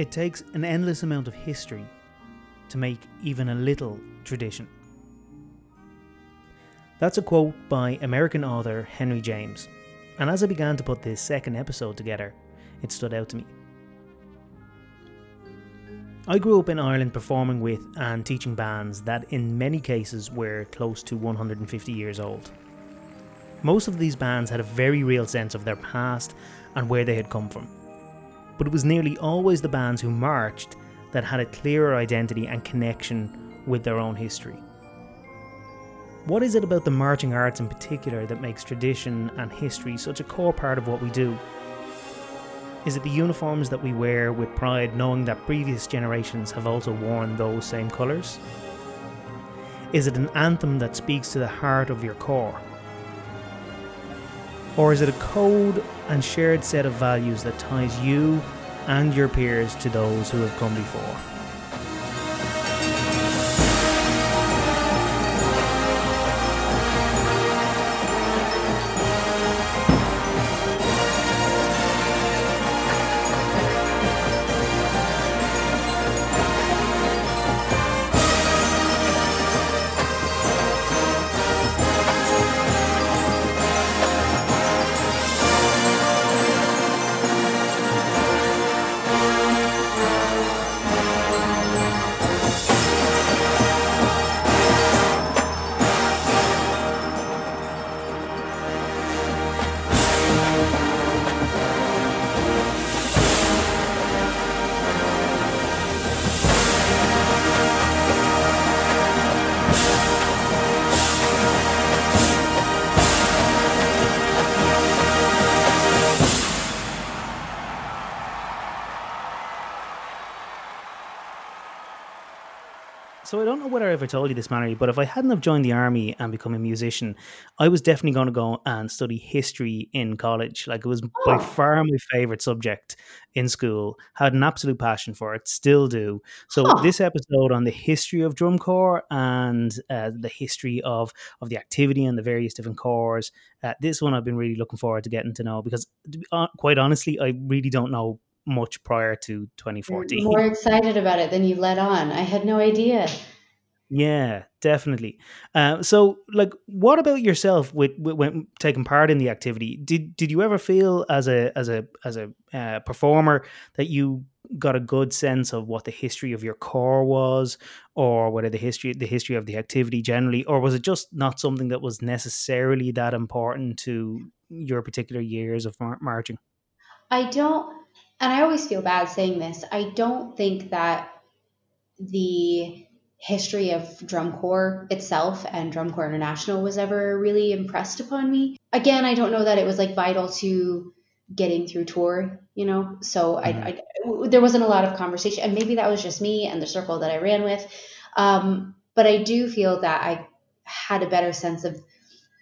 It takes an endless amount of history to make even a little tradition. That's a quote by American author Henry James, and as I began to put this second episode together, it stood out to me. I grew up in Ireland performing with and teaching bands that, in many cases, were close to 150 years old. Most of these bands had a very real sense of their past and where they had come from. But it was nearly always the bands who marched that had a clearer identity and connection with their own history. What is it about the marching arts in particular that makes tradition and history such a core part of what we do? Is it the uniforms that we wear with pride, knowing that previous generations have also worn those same colours? Is it an anthem that speaks to the heart of your core? Or is it a code and shared set of values that ties you and your peers to those who have come before? So I don't know whether I ever told you this, Mallory, but if I hadn't have joined the army and become a musician, I was definitely going to go and study history in college. Like it was oh. by far my favorite subject in school. Had an absolute passion for it, still do. So huh. this episode on the history of drum corps and uh, the history of of the activity and the various different corps. Uh, this one I've been really looking forward to getting to know because, to be, quite honestly, I really don't know much prior to 2014. You're more excited about it than you let on. I had no idea. Yeah, definitely. Uh, so, like, what about yourself with, with, when taking part in the activity? Did did you ever feel as a as a as a uh, performer that you got a good sense of what the history of your corps was, or whether the history the history of the activity generally, or was it just not something that was necessarily that important to your particular years of mar- marching? I don't and I always feel bad saying this, I don't think that the history of drum corps itself and drum corps international was ever really impressed upon me. Again i don't know that it was like vital to getting through tour you know? So mm-hmm. I, I, there wasn't a lot of conversation and maybe that was just me and the circle that i ran with. Um, but i do feel that i had a better sense of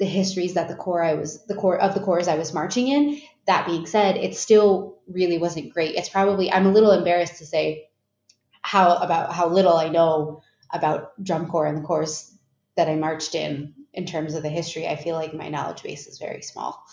the histories that the corps i was the core of the corps i was marching in that being said, it still really wasn't great. It's probably I'm a little embarrassed to say how about how little I know about drum corps and the course that I marched in in terms of the history. I feel like my knowledge base is very small.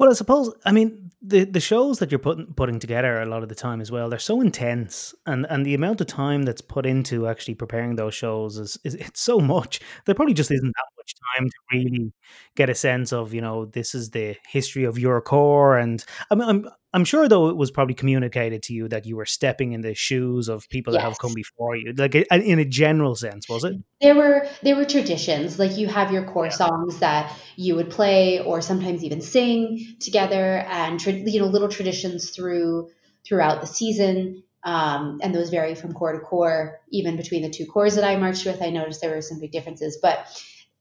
Well, I suppose I mean the the shows that you're putting putting together a lot of the time as well. They're so intense, and and the amount of time that's put into actually preparing those shows is, is it's so much. There probably just isn't that much time to really get a sense of you know this is the history of your corps, and I mean, I'm I'm sure though it was probably communicated to you that you were stepping in the shoes of people yes. that have come before you, like in a general sense, was it? There were there were traditions, like you have your corps yeah. songs that you would play, or sometimes even sing together, and you know little traditions through throughout the season. Um, and those vary from corps to corps. even between the two corps that I marched with. I noticed there were some big differences, but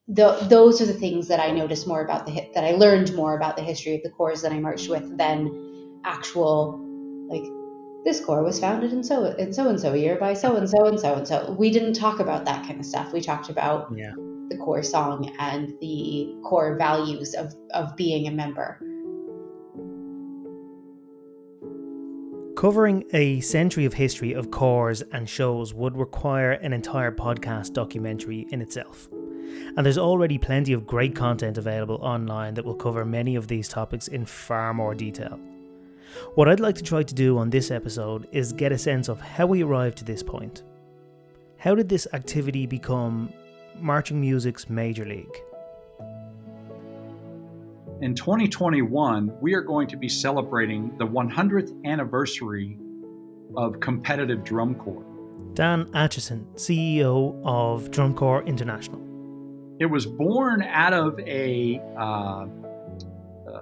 the, those are the things that I noticed more about the that I learned more about the history of the corps that I marched with than actual like this corps was founded in so in so and so year by so and so and so and so. We didn't talk about that kind of stuff. We talked about yeah. the corps song and the core values of of being a member. Covering a century of history of corps and shows would require an entire podcast documentary in itself. And there's already plenty of great content available online that will cover many of these topics in far more detail. What I'd like to try to do on this episode is get a sense of how we arrived to this point. How did this activity become marching music's major league? In 2021, we are going to be celebrating the 100th anniversary of competitive drum corps. Dan Acheson, CEO of Drum Corps International. It was born out of a, uh,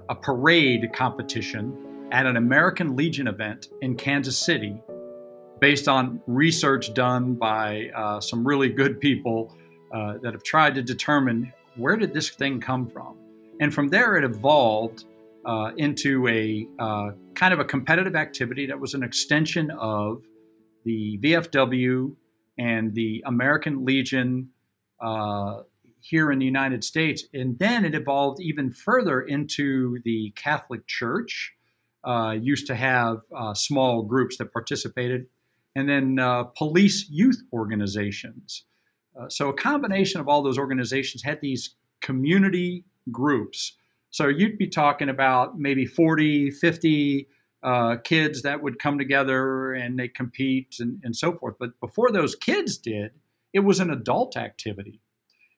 a parade competition at an American Legion event in Kansas City based on research done by uh, some really good people uh, that have tried to determine where did this thing come from. And from there, it evolved uh, into a uh, kind of a competitive activity that was an extension of the VFW and the American Legion uh, here in the United States. And then it evolved even further into the Catholic Church. Uh, used to have uh, small groups that participated, and then uh, police youth organizations. Uh, so a combination of all those organizations had these community groups. So you'd be talking about maybe 40, 50 uh, kids that would come together and they compete and, and so forth. But before those kids did, it was an adult activity.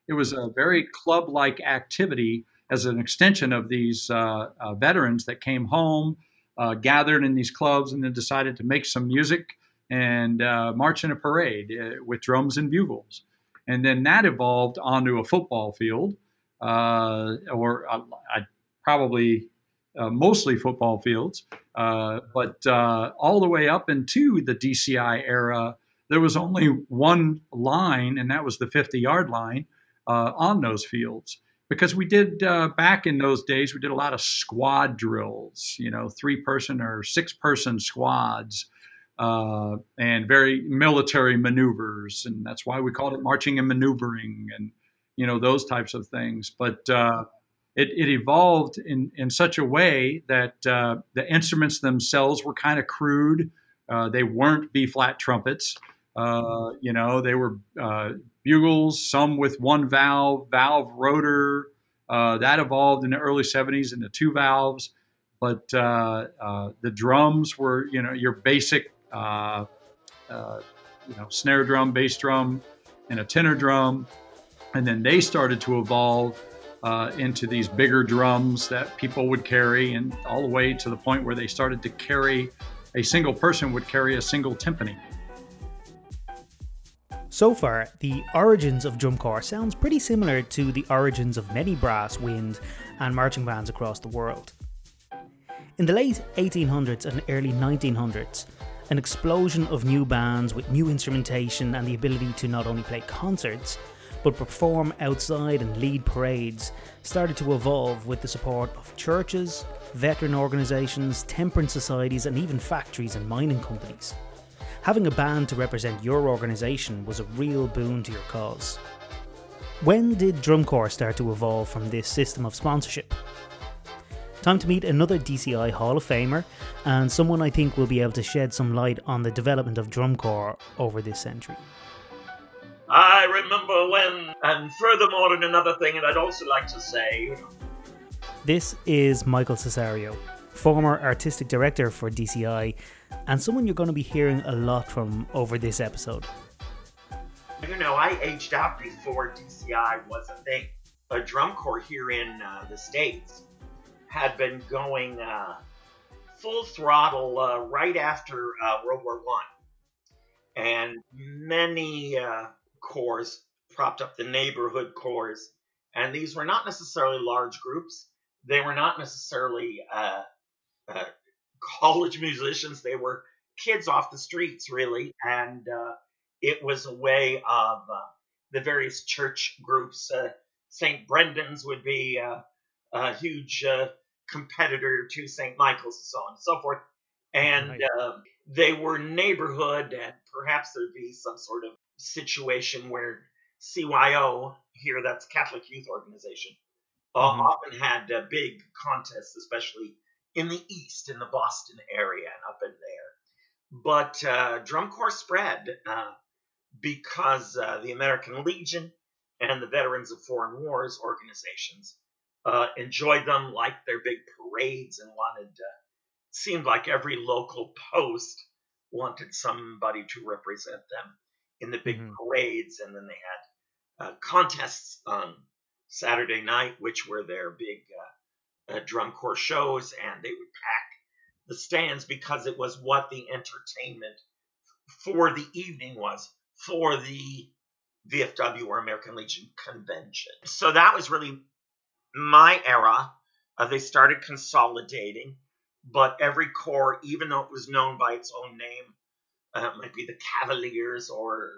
It was a very club like activity as an extension of these uh, uh, veterans that came home, uh, gathered in these clubs, and then decided to make some music and uh, march in a parade uh, with drums and bugles. And then that evolved onto a football field, or I probably mostly football fields. Uh, but uh, all the way up into the DCI era, there was only one line, and that was the 50 yard line uh, on those fields. Because we did uh, back in those days, we did a lot of squad drills, you know, three person or six person squads, uh, and very military maneuvers. And that's why we called it marching and maneuvering and, you know, those types of things. But it, it evolved in, in such a way that uh, the instruments themselves were kind of crude. Uh, they weren't B flat trumpets. Uh, you know, they were uh, bugles, some with one valve, valve rotor. Uh, that evolved in the early 70s into two valves. But uh, the drums were, you know, your basic, you know, snare drum, bass drum, and a tenor drum. And then they started to evolve uh, into these bigger drums that people would carry, and all the way to the point where they started to carry a single person would carry a single timpani. So far, the origins of drum corps sounds pretty similar to the origins of many brass, wind, and marching bands across the world. In the late 1800s and early 1900s, an explosion of new bands with new instrumentation and the ability to not only play concerts, but perform outside and lead parades started to evolve with the support of churches, veteran organisations, temperance societies, and even factories and mining companies. Having a band to represent your organisation was a real boon to your cause. When did Drum Corps start to evolve from this system of sponsorship? Time to meet another DCI Hall of Famer and someone I think will be able to shed some light on the development of Drum Corps over this century. I remember when, and furthermore, and another thing, and I'd also like to say. This is Michael Cesario, former artistic director for DCI, and someone you're going to be hearing a lot from over this episode. You know, I aged out before DCI was a thing. A drum corps here in uh, the States had been going uh, full throttle uh, right after uh, World War One, and many uh, corps propped up the neighborhood corps. And these were not necessarily large groups. They were not necessarily uh, college musicians. They were kids off the streets, really. And uh, it was a way of uh, the various church groups. Uh, St. Brendan's would be uh, a huge competitor to St. Michael's, and so on and so forth. And right. they were neighborhood, and perhaps there'd be some sort of situation where CYO here, that's Catholic Youth Organization, uh, mm-hmm. often had uh, big contests, especially in the East, in the Boston area and up in there. But uh, drum corps spread uh, because uh, the American Legion and the Veterans of Foreign Wars organizations uh, enjoyed them, liked their big parades, and wanted seemed like every local post wanted somebody to represent them in the big Mhm. parades, and then they had uh, contests on Saturday night, which were their big uh, uh, drum corps shows, and they would pack the stands because it was what the entertainment for the evening was for the VFW or American Legion convention. So that was really my era. Uh, they started consolidating, but every corps, even though it was known by its own name, uh, it might be the Cavaliers or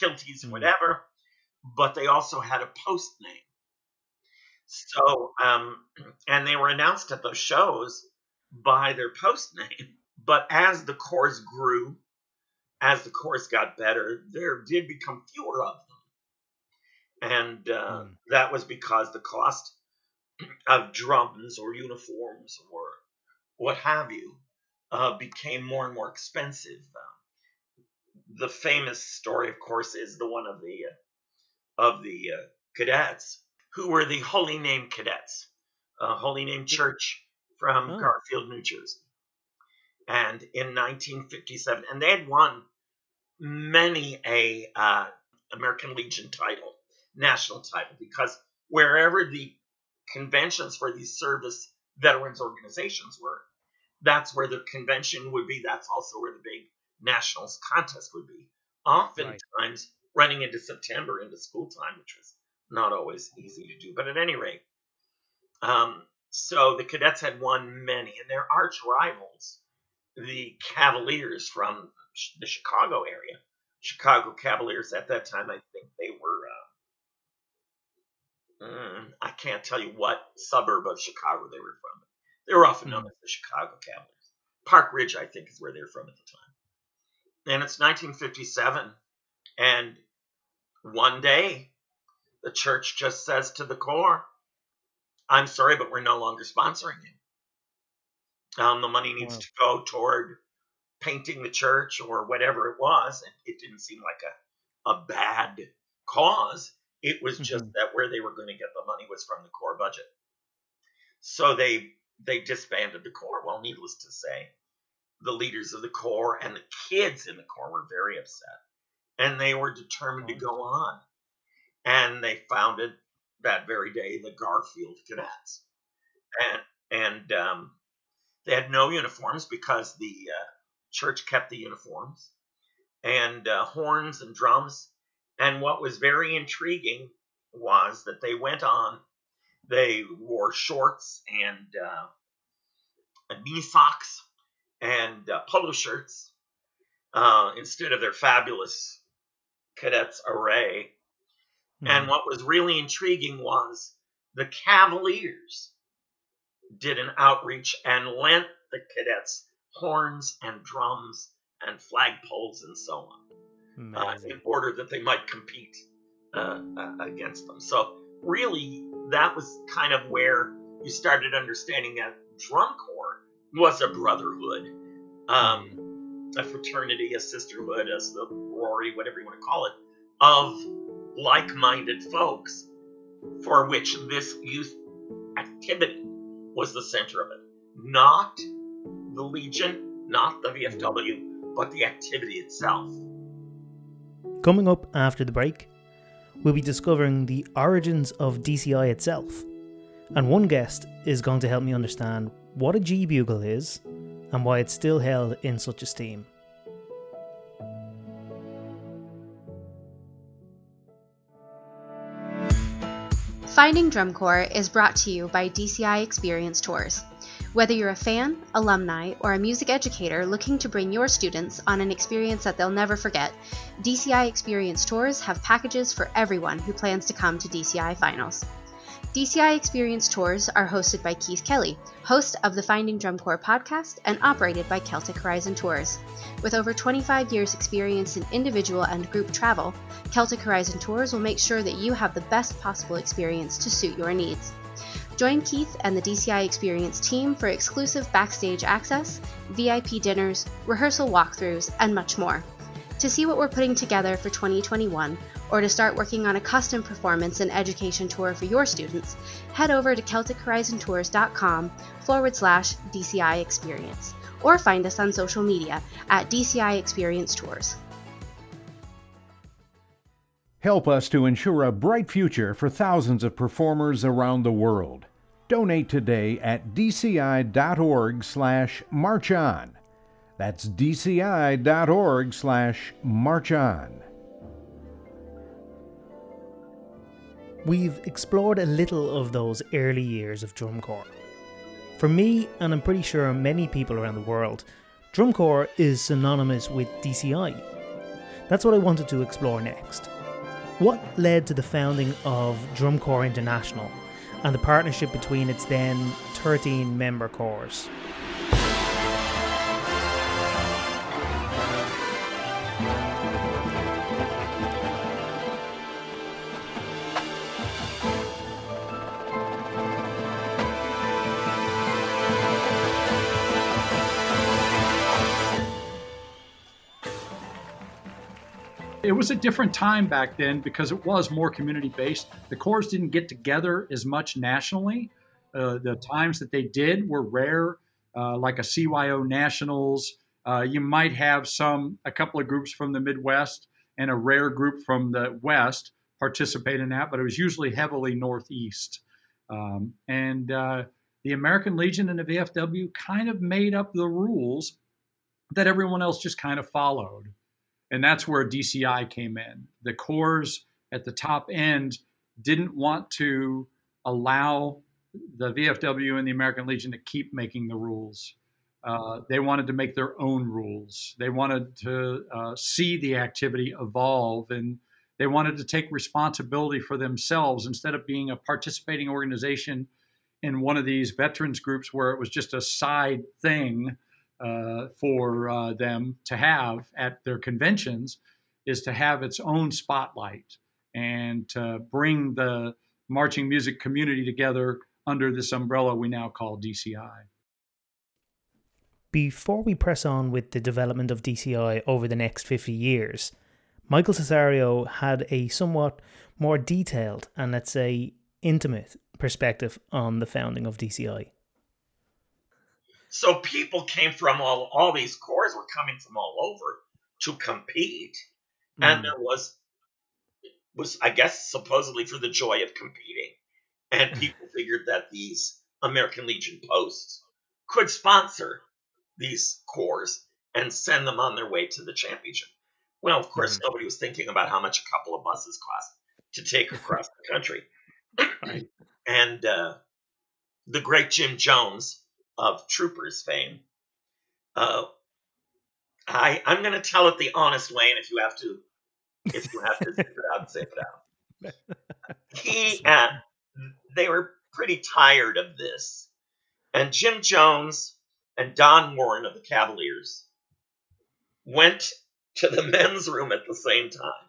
Kilties, Mhm. whatever, but they also had a post name. So, um, and they were announced at those shows by their post name. But as the corps grew, as the corps got better, there did become fewer of them. And uh, Hmm. that was because the cost of drums or uniforms or what have you uh, became more and more expensive. Uh, the famous story, of course, is the one of the uh, of the uh, cadets who were the Holy Name Cadets, a Holy Name Church from Oh. Garfield, New Jersey. And in 1957, and they had won many a uh, American Legion title, national title, because wherever the conventions for these service veterans organizations were, that's where the convention would be. That's also where the big nationals contest would be. Oftentimes running into September, into school time, which was not always easy to do. But at any rate, um, so the cadets had won many, and their arch rivals, the Cavaliers from the Chicago area, Chicago Cavaliers at that time, I think they were. Uh, mm, I can't tell you what suburb of Chicago they were from. They were often known as the Chicago Cavaliers. Park Ridge, I think, is where they're from at the time. And it's 1957, and one day the church just says to the Corps, I'm sorry, but we're no longer sponsoring you. Um, the money needs Wow. to go toward painting the church or whatever it was. And it didn't seem like a, a bad cause. It was just Mhm. that where they were going to get the money was from the Corps budget. So they they disbanded the Corps. Well, needless to say, the leaders of the Corps and the kids in the Corps were very upset. And they were determined to go on. And they founded that very day the Garfield Cadets. And and um, they had no uniforms because the uh, church kept the uniforms and uh, horns and drums. And what was very intriguing was that they went on. They wore shorts and uh, knee socks and uh, polo shirts uh, instead of their fabulous cadets array. And Mhm. what was really intriguing was the Cavaliers did an outreach and lent the cadets horns and drums and flagpoles and so on uh, in order that they might compete uh, uh, against them. So, really, that was kind of where you started understanding that drum corps was a brotherhood, um, a fraternity, a sisterhood, as the Rory, whatever you want to call it, of like minded folks for which this youth activity was the center of it. Not the Legion, not the VFW, but the activity itself. Coming up after the break, we'll be discovering the origins of DCI itself. And one guest is going to help me understand what a G Bugle is and why it's still held in such esteem. Finding Drum Corps is brought to you by DCI Experience Tours. Whether you're a fan, alumni, or a music educator looking to bring your students on an experience that they'll never forget, DCI Experience Tours have packages for everyone who plans to come to DCI finals. DCI Experience Tours are hosted by Keith Kelly, host of the Finding Drum Corps podcast and operated by Celtic Horizon Tours. With over 25 years' experience in individual and group travel, Celtic Horizon Tours will make sure that you have the best possible experience to suit your needs. Join Keith and the DCI Experience team for exclusive backstage access, VIP dinners, rehearsal walkthroughs, and much more. To see what we're putting together for 2021, or to start working on a custom performance and education tour for your students, head over to CelticHorizonTours.com forward slash DCI Experience, or find us on social media at DCI Experience Tours. Help us to ensure a bright future for thousands of performers around the world. Donate today at dci.org slash march on. That's dci.org slash march on. We've explored a little of those early years of drum corps. For me, and I'm pretty sure many people around the world, drum corps is synonymous with DCI. That's what I wanted to explore next. What led to the founding of Drum Corps International and the partnership between its then 13 member corps? It was a different time back then because it was more community based. The corps didn't get together as much nationally. Uh, the times that they did were rare, uh, like a CYO Nationals. Uh, you might have some, a couple of groups from the Midwest and a rare group from the West participate in that, but it was usually heavily Northeast. Um, and uh, the American Legion and the VFW kind of made up the rules that everyone else just kind of followed. And that's where DCI came in. The corps at the top end didn't want to allow the VFW and the American Legion to keep making the rules. Uh, they wanted to make their own rules. They wanted to uh, see the activity evolve and they wanted to take responsibility for themselves instead of being a participating organization in one of these veterans groups where it was just a side thing for uh, them to have at their conventions is to have its own spotlight and to bring the marching music community together under this umbrella we now call DCI. Before we press on with the development of DCI over the next 50 years, Michael Cesario had a somewhat more detailed and let's say intimate perspective on the founding of DCI. So people came from all all these corps were coming from all over to compete, mm. and there was was I guess supposedly for the joy of competing, and people figured that these American Legion posts could sponsor these corps and send them on their way to the championship. Well, of course, mm. nobody was thinking about how much a couple of buses cost to take across the country. right. And uh, the great Jim Jones of Troopers fame. Uh, I I'm going to tell it the honest way, and if you have to, if you have to zip it out, zip it out. He uh, they were pretty tired of this, and Jim Jones and Don Warren of the Cavaliers went to the men's room at the same time,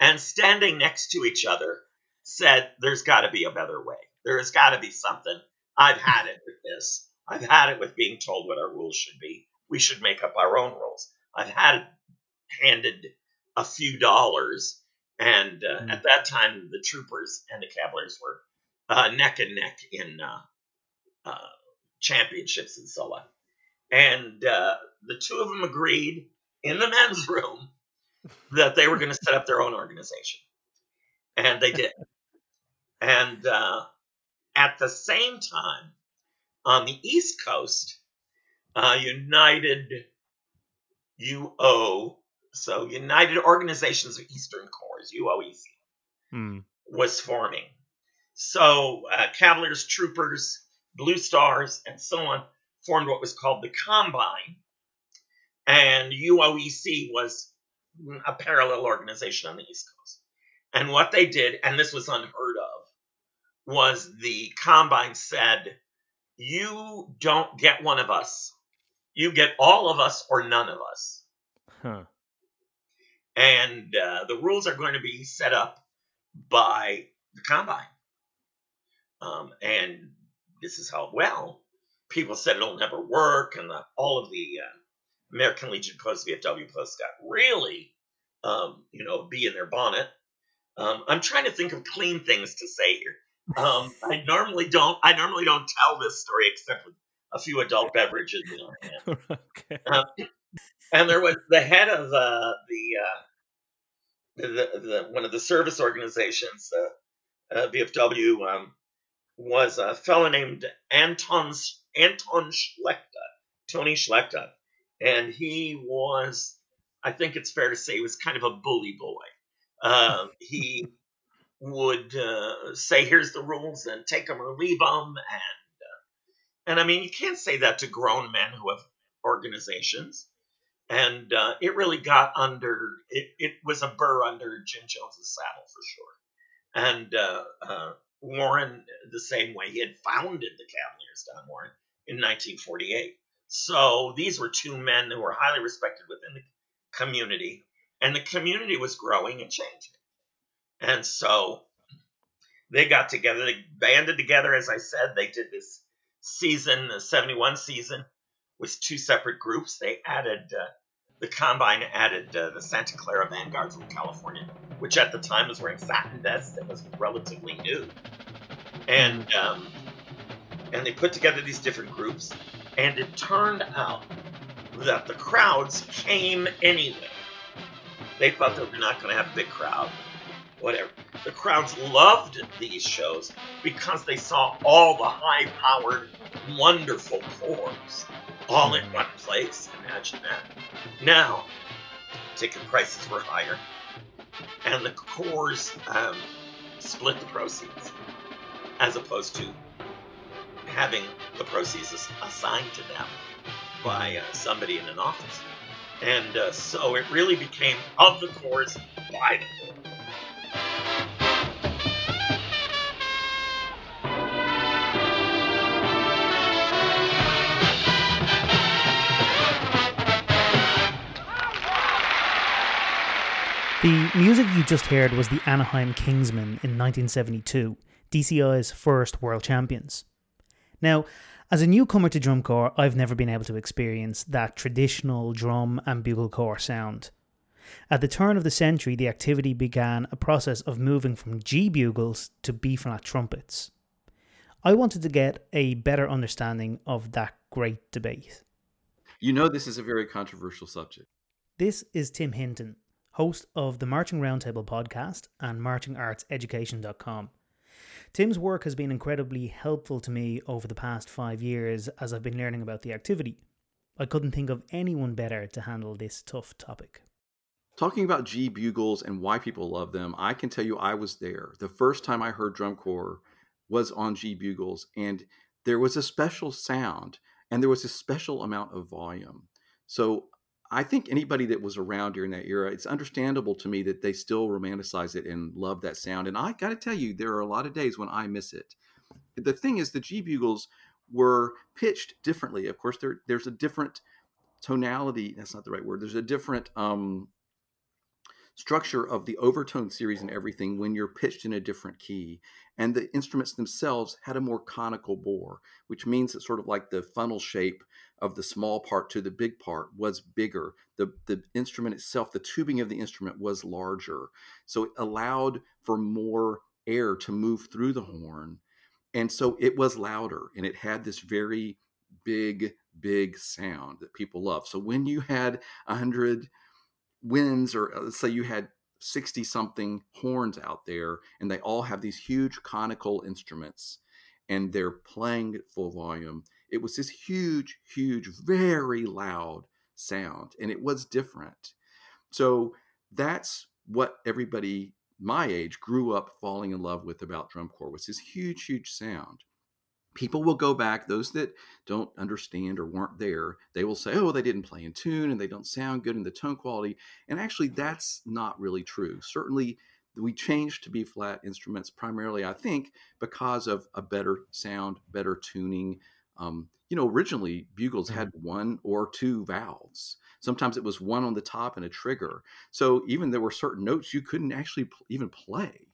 and standing next to each other, said, "There's got to be a better way. There has got to be something I've had it with this. I've had it with being told what our rules should be. We should make up our own rules. I've had it handed a few dollars, and uh, mm. at that time, the troopers and the Cavaliers were uh, neck and neck in uh, uh championships and so on. And uh, the two of them agreed in the men's room that they were going to set up their own organization, and they did. And uh, at the same time, on the East Coast, uh, United UO, so United Organizations of Eastern Corps, UOEC, hmm. was forming. So uh, Cavaliers, Troopers, Blue Stars, and so on formed what was called the Combine, and UOEC was a parallel organization on the East Coast. And what they did, and this was unheard of, was the combine said, You don't get one of us. You get all of us or none of us. Huh. And uh, the rules are going to bee set up by the combine. Um, and this is how well people said it'll never work, and the, all of the uh, American Legion Post, VFW Post got really, um, you know, be in their bonnet. Um, I'm trying to think of clean things to say here. Um, I normally don't. I normally don't tell this story except with a few adult beverages in our hand. okay. Um, and there was the head of uh, the, uh, the, the one of the service organizations, uh, uh, VFW, um, was a fellow named Anton Anton Schlechter, Tony Schlechter, and he was, I think it's fair to say, he was kind of a bully boy. Uh, he would uh, say, "Here's the rules," and take them or leave them, and uh, and I mean, you can't say that to grown men who have organizations. And uh, it really got under it. It was a burr under Jim Jones's saddle for sure. And uh, uh, Warren, the same way, he had founded the Cavaliers, Don Warren, in 1948. So these were two men who were highly respected within the community, and the community was growing and changing. And so they got together, they banded together, as I said, they did this season, the 71 season, with two separate groups. They added, uh, the Combine added uh, the Santa Clara Vanguard from California, which at the time was wearing satin vests and was relatively new. And, um, and they put together these different groups, and it turned out that the crowds came anyway. They thought they were not going to have a big crowd, whatever. The crowds loved these shows because they saw all the high powered, wonderful corps all in one place. Imagine that. Now, ticket prices were higher, and the corps um, split the proceeds as opposed to having the proceeds assigned to them by uh, somebody in an office. And uh, so it really became of the corps by the The music you just heard was the Anaheim Kingsmen in 1972, DCI's first world champions. Now, as a newcomer to drum corps, I've never been able to experience that traditional drum and bugle corps sound. At the turn of the century, the activity began a process of moving from G bugles to B flat trumpets. I wanted to get a better understanding of that great debate. You know, this is a very controversial subject. This is Tim Hinton, host of the Marching Roundtable podcast and marchingartseducation.com. Tim's work has been incredibly helpful to me over the past five years as I've been learning about the activity. I couldn't think of anyone better to handle this tough topic. Talking about G bugles and why people love them, I can tell you I was there. The first time I heard drum corps was on G bugles, and there was a special sound and there was a special amount of volume. So I think anybody that was around during that era, it's understandable to me that they still romanticize it and love that sound. And I got to tell you, there are a lot of days when I miss it. The thing is, the G bugles were pitched differently. Of course, there, there's a different tonality. That's not the right word. There's a different um, structure of the overtone series and everything when you're pitched in a different key. And the instruments themselves had a more conical bore, which means it's sort of like the funnel shape of the small part to the big part was bigger. The, the instrument itself, the tubing of the instrument was larger. So it allowed for more air to move through the horn. And so it was louder and it had this very big, big sound that people love. So when you had a hundred winds, or uh, let's say you had 60 something horns out there, and they all have these huge conical instruments and they're playing at full volume it was this huge, huge, very loud sound, and it was different. So that's what everybody my age grew up falling in love with about drum corps was this huge, huge sound. People will go back, those that don't understand or weren't there, they will say, oh, they didn't play in tune and they don't sound good in the tone quality. And actually, that's not really true. Certainly, we changed to B flat instruments primarily, I think, because of a better sound, better tuning, um, you know, originally bugles had mm-hmm. one or two valves. Sometimes it was one on the top and a trigger. So even there were certain notes you couldn't actually pl- even play.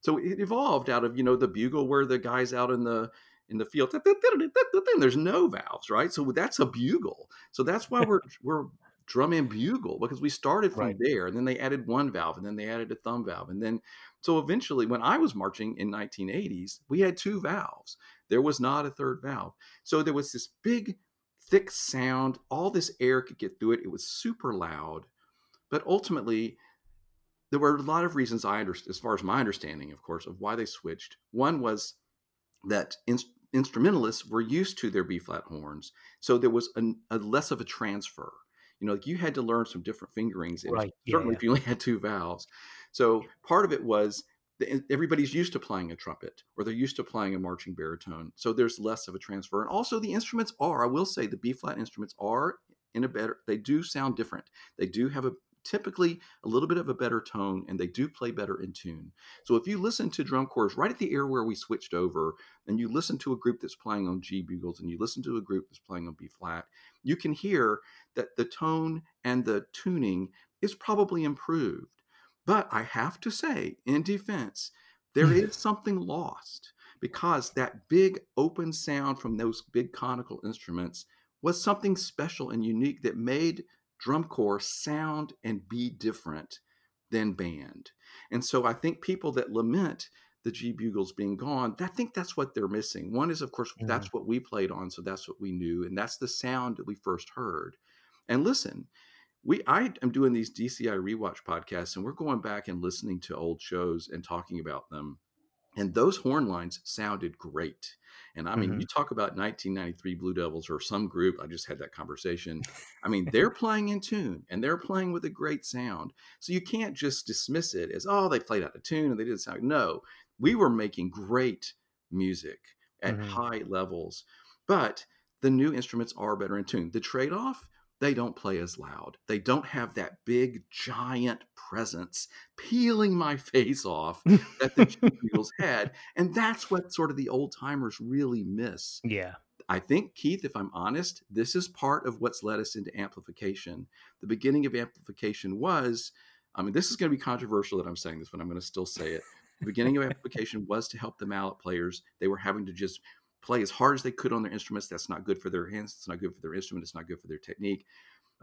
So it evolved out of you know the bugle where the guys out in the in the field, and there's no valves, right? So that's a bugle. So that's why we're we're drum and bugle because we started from Right. there and then they added one valve and then they added a thumb valve and then so eventually when i was marching in 1980s we had two valves there was not a third valve. So there was this big thick sound all this air could get through it it was super loud but ultimately there were a lot of reasons i understand as far as my understanding of course of why they switched. One was that ins- instrumentalists were used to their b flat horns so there was an, a less of a transfer. You know like you had to learn some different fingerings and Right, certainly yeah. if you only had two valves. So part of it was everybody's used to playing a trumpet or they're used to playing a marching baritone so there's less of a transfer and also the instruments are i will say the b flat instruments are in a better they do sound different they do have a typically a little bit of a better tone and they do play better in tune so if you listen to drum corps right at the era where we switched over and you listen to a group that's playing on G bugles and you listen to a group that's playing on B flat, you can hear that the tone and the tuning is probably improved. But I have to say, in defense, there is something lost because that big open sound from those big conical instruments was something special and unique that made drum corps sound and be different than band. And so I think people that lament the G bugles being gone, I think that's what they're missing. One is, of course, Mhm. that's what we played on, so that's what we knew, and that's the sound that we first heard. And listen, we I am doing these DCI rewatch podcasts, and we're going back and listening to old shows and talking about them. And those horn lines sounded great. And I mean, Mhm. you talk about 1993 Blue Devils or some group. I just had that conversation. I mean, they're playing in tune and they're playing with a great sound. So you can't just dismiss it as, oh, they played out of tune and they didn't sound. No, we were making great music at Mhm. high levels, but the new instruments are better in tune. The trade off, they don't play as loud. They don't have that big, giant presence peeling my face off that the Beatles had. And that's what sort of the old timers really miss. Yeah. I think, Keith, if I'm honest, this is part of what's led us into amplification. The beginning of amplification was, I mean, this is going to be controversial that I'm saying this, but I'm going to still say it. The beginning of amplification was to help the mallet players. They were having to just play as hard as they could on their instruments. That's not good for their hands. It's not good for their instrument. It's not good for their technique.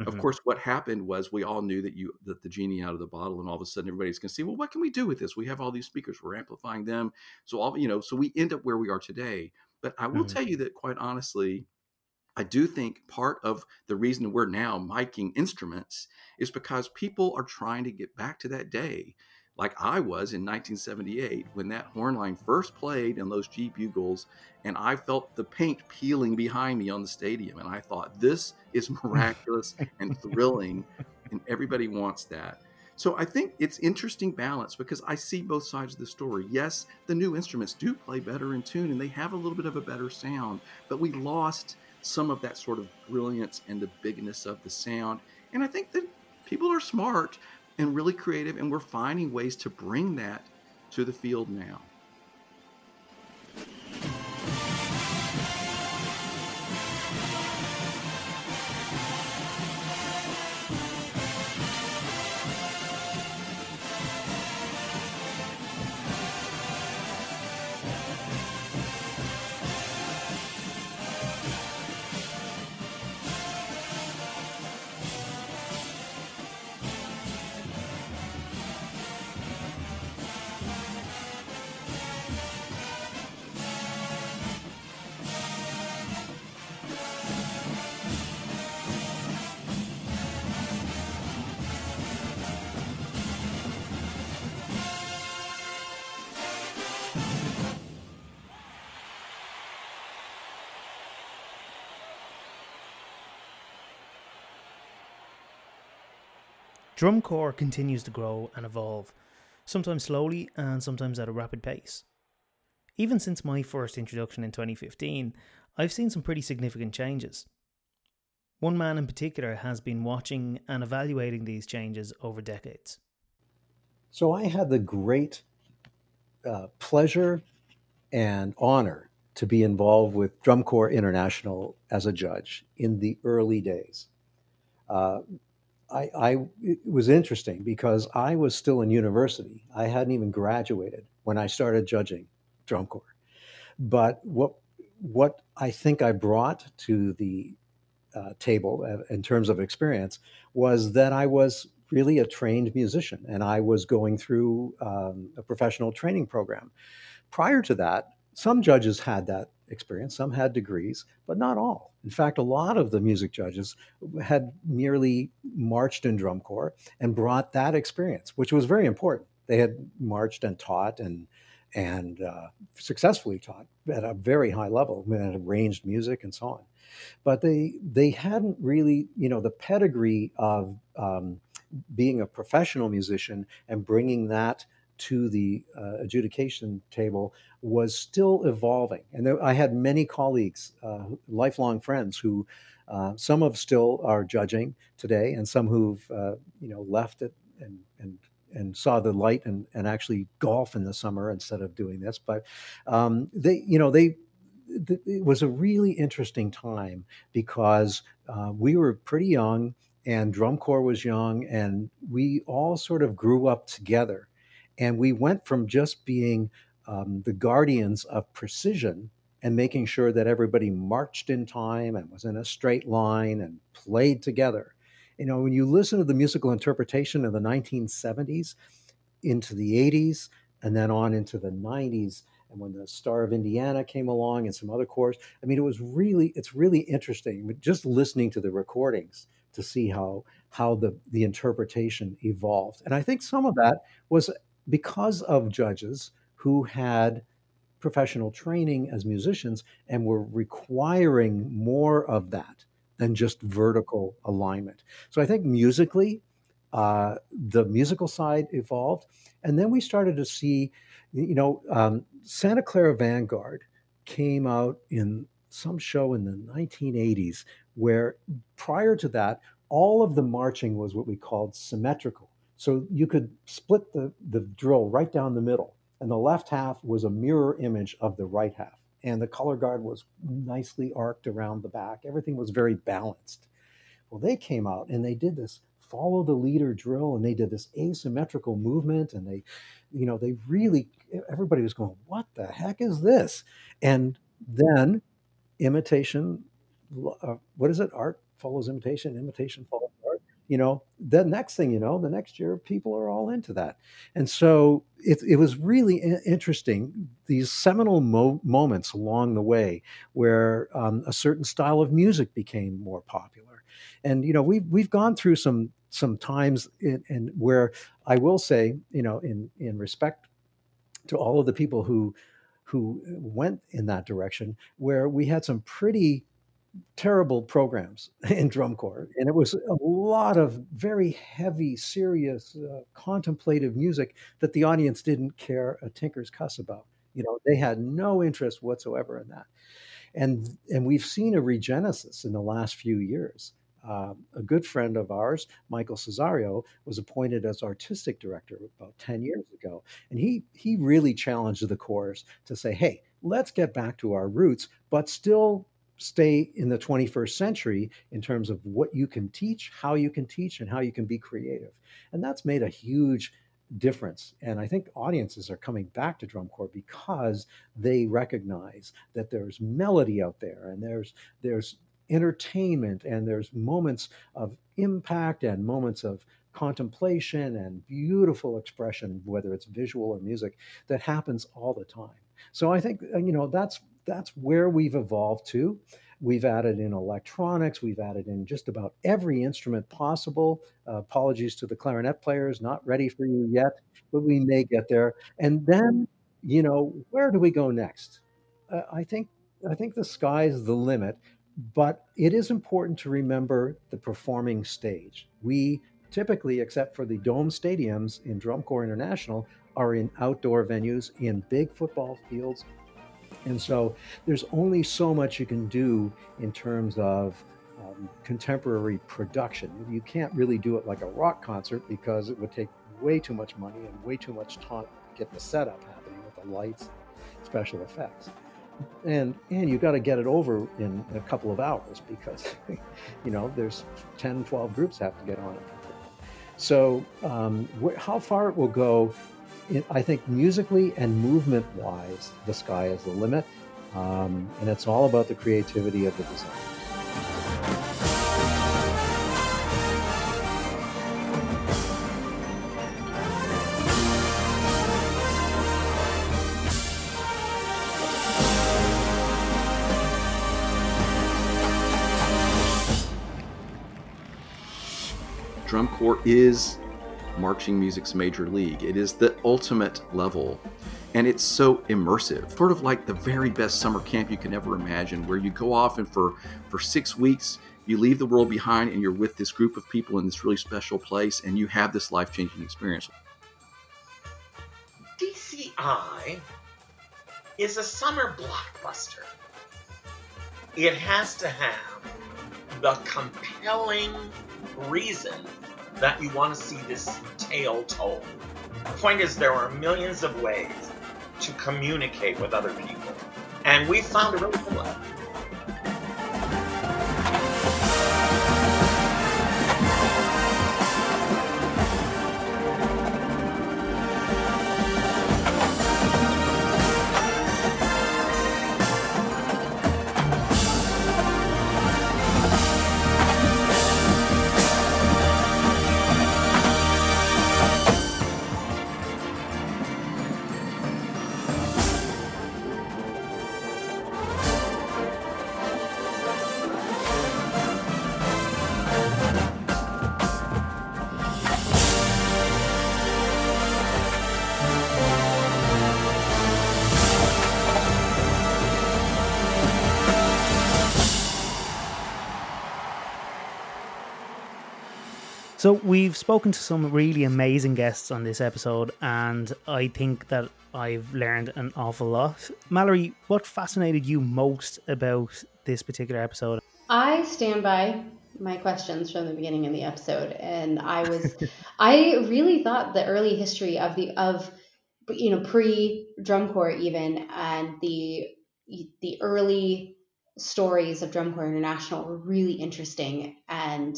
Of Mhm. course, what happened was we all knew that you that the genie out of the bottle, and all of a sudden everybody's going to see, well, what can we do with this? We have all these speakers. We're amplifying them. So all you know, so we end up where we are today. But I will Mhm. tell you that quite honestly, I do think part of the reason we're now miking instruments is because people are trying to get back to that day, like I was in 1978 when that horn line first played in those G bugles, and I felt the paint peeling behind me on the stadium, and I thought this is miraculous and thrilling, and everybody wants that. So I think it's interesting balance because I see both sides of the story. Yes, the new instruments do play better in tune and they have a little bit of a better sound, but we lost some of that sort of brilliance and the bigness of the sound. And I think that people are smart and really creative and we're finding ways to bring that to the field now. Drum corps continues to grow and evolve, sometimes slowly and sometimes at a rapid pace. Even since my first introduction in 2015, I've seen some pretty significant changes. One man in particular has been watching and evaluating these changes over decades. So I had the great uh, pleasure and honor to be involved with Drum Corps International as a judge in the early days. Uh, I, I it was interesting because I was still in university. I hadn't even graduated when I started judging drum corps. But what what I think I brought to the uh, table uh, in terms of experience was that I was really a trained musician and I was going through um, a professional training program. Prior to that, some judges had that experience, some had degrees, but not all. In fact, a lot of the music judges had merely marched in drum corps and brought that experience, which was very important. They had marched and taught and and uh, successfully taught at a very high level, and arranged music and so on. But they they hadn't really, you know, the pedigree of um, being a professional musician and bringing that to the uh, adjudication table was still evolving. And there, I had many colleagues, uh, lifelong friends, who uh, some of still are judging today, and some who've uh, you know left it and and and saw the light and, and actually golf in the summer instead of doing this. But um, they, you know, they it was a really interesting time because uh, we were pretty young and drum corps was young and we all sort of grew up together and we went from just being um, the guardians of precision and making sure that everybody marched in time and was in a straight line and played together. You know, when you listen to the musical interpretation of the 1970s into the 80s and then on into the 90s, and when the Star of Indiana came along and some other corps, I mean, it was really, it's really interesting just listening to the recordings to see how how the the interpretation evolved. And I think some of that was because of judges who had professional training as musicians and were requiring more of that than just vertical alignment. So I think musically, uh, the musical side evolved, and then we started to see, you know, um, Santa Clara Vanguard came out in some show in the 1980s where prior to that, all of the marching was what we called symmetrical. So you could split the, the drill right down the middle, and the left half was a mirror image of the right half. And the color guard was nicely arced around the back. Everything was very balanced. Well, they came out and they did this follow the leader drill and they did this asymmetrical movement and they you know they really everybody was going what the heck is this and then imitation uh, what is it art follows imitation imitation follows you know, the next thing you know, the next year, people are all into that. And so it, it was really interesting, these seminal mo- moments along the way where um, a certain style of music became more popular. And, you know, we've, we've gone through some, some times in, in where I will say, you know, in, in respect to all of the people who, who went in that direction, where we had some pretty terrible programs in drum corps and it was a lot of very heavy serious uh, contemplative music that the audience didn't care a tinker's cuss about you know they had no interest whatsoever in that and and we've seen a regenesis in the last few years uh, a good friend of ours, Michael Cesario, was appointed as artistic director about 10 years ago. And he, he really challenged the corps to say, hey, let's get back to our roots, but still stay in the 21st century in terms of what you can teach, how you can teach, and how you can be creative. And that's made a huge difference. And I think audiences are coming back to drum corps because they recognize that there's melody out there and there's there's entertainment and there's moments of impact and moments of contemplation and beautiful expression whether it's visual or music that happens all the time so i think uh, you know that's that's where we've evolved to. We've added in electronics, we've added in just about every instrument possible. Uh, apologies to the clarinet players, not ready for you yet, but we may get there. And then, you know, where do we go next? Uh, I think I think the sky's the limit, but it is important to remember the performing stage. We typically, except for the dome stadiums in Drum Corps International, are in outdoor venues in big football fields and so there's only so much you can do in terms of um, contemporary production. You can't really do it like a rock concert because it would take way too much money and way too much time to get the setup happening with the lights, special effects. And and you got to get it over in a couple of hours because you know there's 10 12 groups have to get on it. So um, wh- how far it will go I think musically and movement wise, the sky is the limit. Um, and it's all about the creativity of the designers. Drum Corps is marching music's major league. It is the ultimate level. And it's so immersive, sort of like the very best summer camp you can ever imagine, where you go off and for, for six weeks, you leave the world behind and you're with this group of people in this really special place and you have this life changing experience. DCI is a summer blockbuster. It has to have the compelling reason that you want to see this tale told. The point is, there are millions of ways to communicate with other people, and we found a really cool one. So we've spoken to some really amazing guests on this episode, and I think that I've learned an awful lot. Mallory, what fascinated you most about this particular episode? I stand by my questions from the beginning of the episode, and I was, I really thought the early history of the of, you know, pre drum corps even, and the the early stories of Drum Corps International were really interesting. And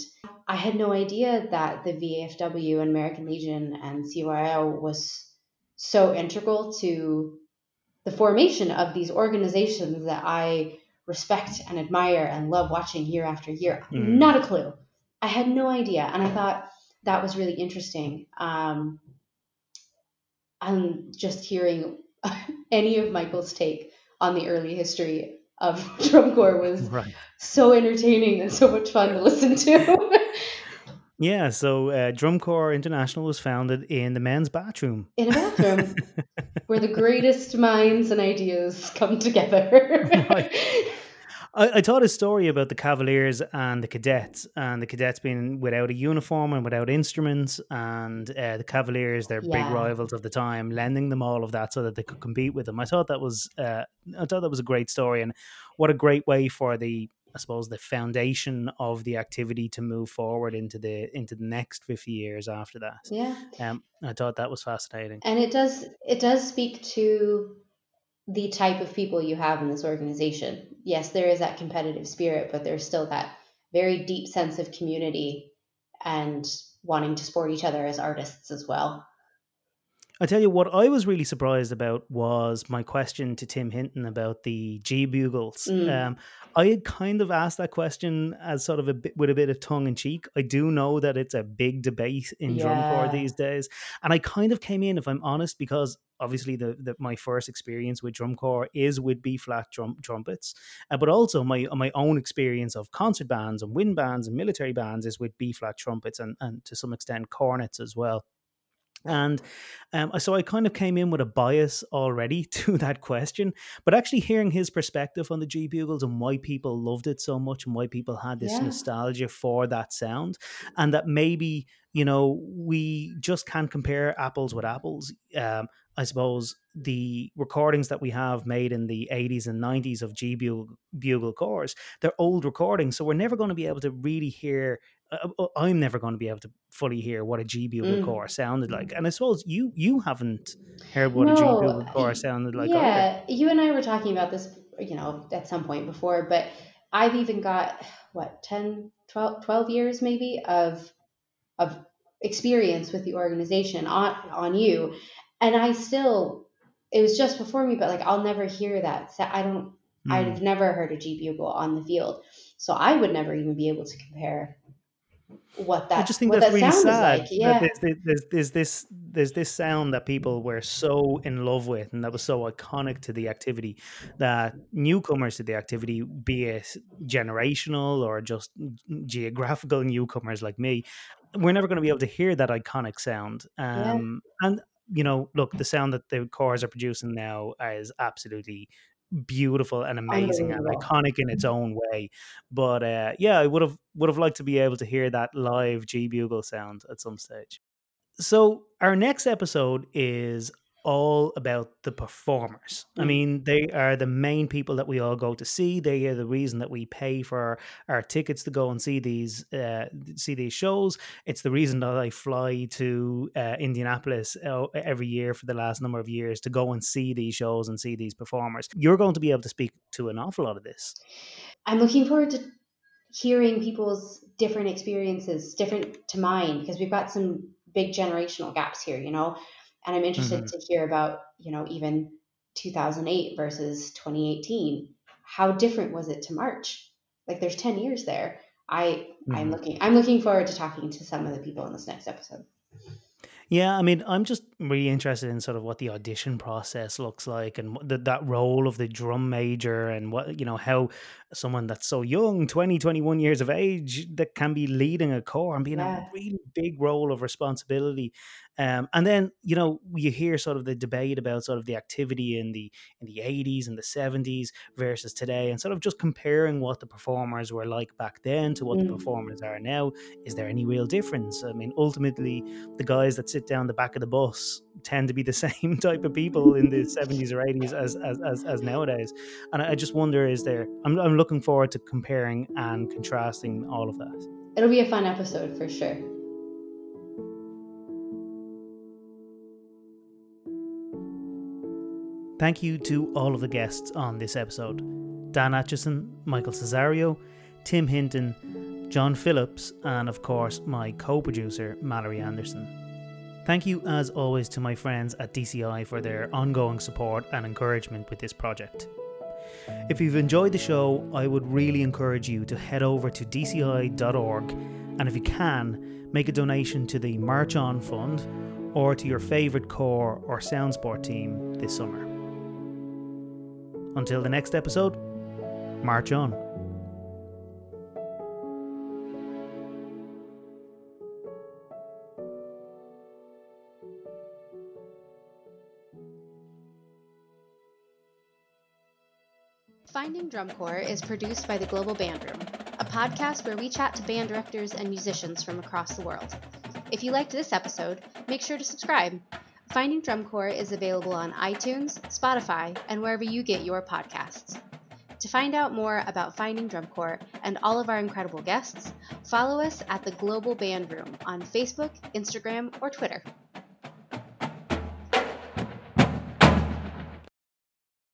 I had no idea that the VFW and American Legion and CYO was so integral to the formation of these organizations that I respect and admire and love watching year after year. Mm. Not a clue. I had no idea. And I thought that was really interesting. Um, and just hearing any of Michael's take on the early history of drum corps was right. so entertaining and so much fun to listen to. yeah, so uh, Drum Corps International was founded in the men's bathroom. In a bathroom where the greatest minds and ideas come together. right. I, I taught a story about the Cavaliers and the cadets, and the cadets being without a uniform and without instruments, and uh, the Cavaliers, their yeah. big rivals of the time, lending them all of that so that they could compete with them. I thought that was, uh, I thought that was a great story, and what a great way for the I suppose the foundation of the activity to move forward into the into the next 50 years after that. Yeah. Um I thought that was fascinating. And it does it does speak to the type of people you have in this organization. Yes, there is that competitive spirit, but there's still that very deep sense of community and wanting to support each other as artists as well. I tell you what, I was really surprised about was my question to Tim Hinton about the G bugles. Mm. Um, I had kind of asked that question as sort of a bit with a bit of tongue in cheek. I do know that it's a big debate in yeah. drum corps these days, and I kind of came in, if I'm honest, because obviously the, the my first experience with drum corps is with B flat drum trumpets, uh, but also my my own experience of concert bands and wind bands and military bands is with B flat trumpets and and to some extent cornets as well. And um, so I kind of came in with a bias already to that question, but actually hearing his perspective on the G Bugles and why people loved it so much and why people had this yeah. nostalgia for that sound, and that maybe, you know, we just can't compare apples with apples. Um, I suppose the recordings that we have made in the 80s and 90s of G Bugle, Bugle corps, they're old recordings. So we're never going to be able to really hear I'm never going to be able to fully hear what a G bugle mm. sounded like, and I suppose you you haven't heard what no, a G bugle corps sounded like. Yeah, either. you and I were talking about this, you know, at some point before, but I've even got what 10, 12, 12 years maybe of of experience with the organization on on you, and I still it was just before me, but like I'll never hear that. So I don't. Mm. I've never heard a G bugle on the field, so I would never even be able to compare what that I just think that's that really sad. Like. Yeah. There's, there's, there's, this there's this sound that people were so in love with and that was so iconic to the activity that newcomers to the activity, be it generational or just geographical newcomers like me, we're never going to be able to hear that iconic sound. Um, yeah. And you know, look, the sound that the corps are producing now is absolutely beautiful and amazing and iconic in its own way. But uh, yeah, I would have would have liked to be able to hear that live G bugle sound at some stage. So our next episode is all about the performers. Mm. I mean, they are the main people that we all go to see. They are the reason that we pay for our, tickets to go and see these uh, see these shows. It's the reason that I fly to uh, Indianapolis uh, every year for the last number of years to go and see these shows and see these performers. You're going to be able to speak to an awful lot of this. I'm looking forward to hearing people's different experiences, different to mine, because we've got some big generational gaps here. You know and i'm interested mm-hmm. to hear about you know even 2008 versus 2018 how different was it to march like there's 10 years there i mm-hmm. i'm looking i'm looking forward to talking to some of the people in this next episode yeah, I mean, I'm just really interested in sort of what the audition process looks like and the, that role of the drum major and what, you know, how someone that's so young, 20, 21 years of age, that can be leading a corps and being yeah. a really big role of responsibility. Um, and then you know you hear sort of the debate about sort of the activity in the in the 80s and the 70s versus today, and sort of just comparing what the performers were like back then to what mm. the performers are now. Is there any real difference? I mean, ultimately, the guys that sit down the back of the bus tend to be the same type of people in the 70s or 80s as as, as, as nowadays. And I just wonder, is there? I'm I'm looking forward to comparing and contrasting all of that. It'll be a fun episode for sure. Thank you to all of the guests on this episode Dan Acheson, Michael Cesario, Tim Hinton, John Phillips, and of course my co producer, Mallory Anderson. Thank you, as always, to my friends at DCI for their ongoing support and encouragement with this project. If you've enjoyed the show, I would really encourage you to head over to dci.org and if you can, make a donation to the March On Fund or to your favourite corps or SoundSport team this summer. Until the next episode, march on. Finding Drum Corps is produced by the Global Band Room, a podcast where we chat to band directors and musicians from across the world. If you liked this episode, make sure to subscribe Finding Drum Corps is available on iTunes, Spotify, and wherever you get your podcasts. To find out more about Finding Drum Corps and all of our incredible guests, follow us at the Global Band Room on Facebook, Instagram, or Twitter.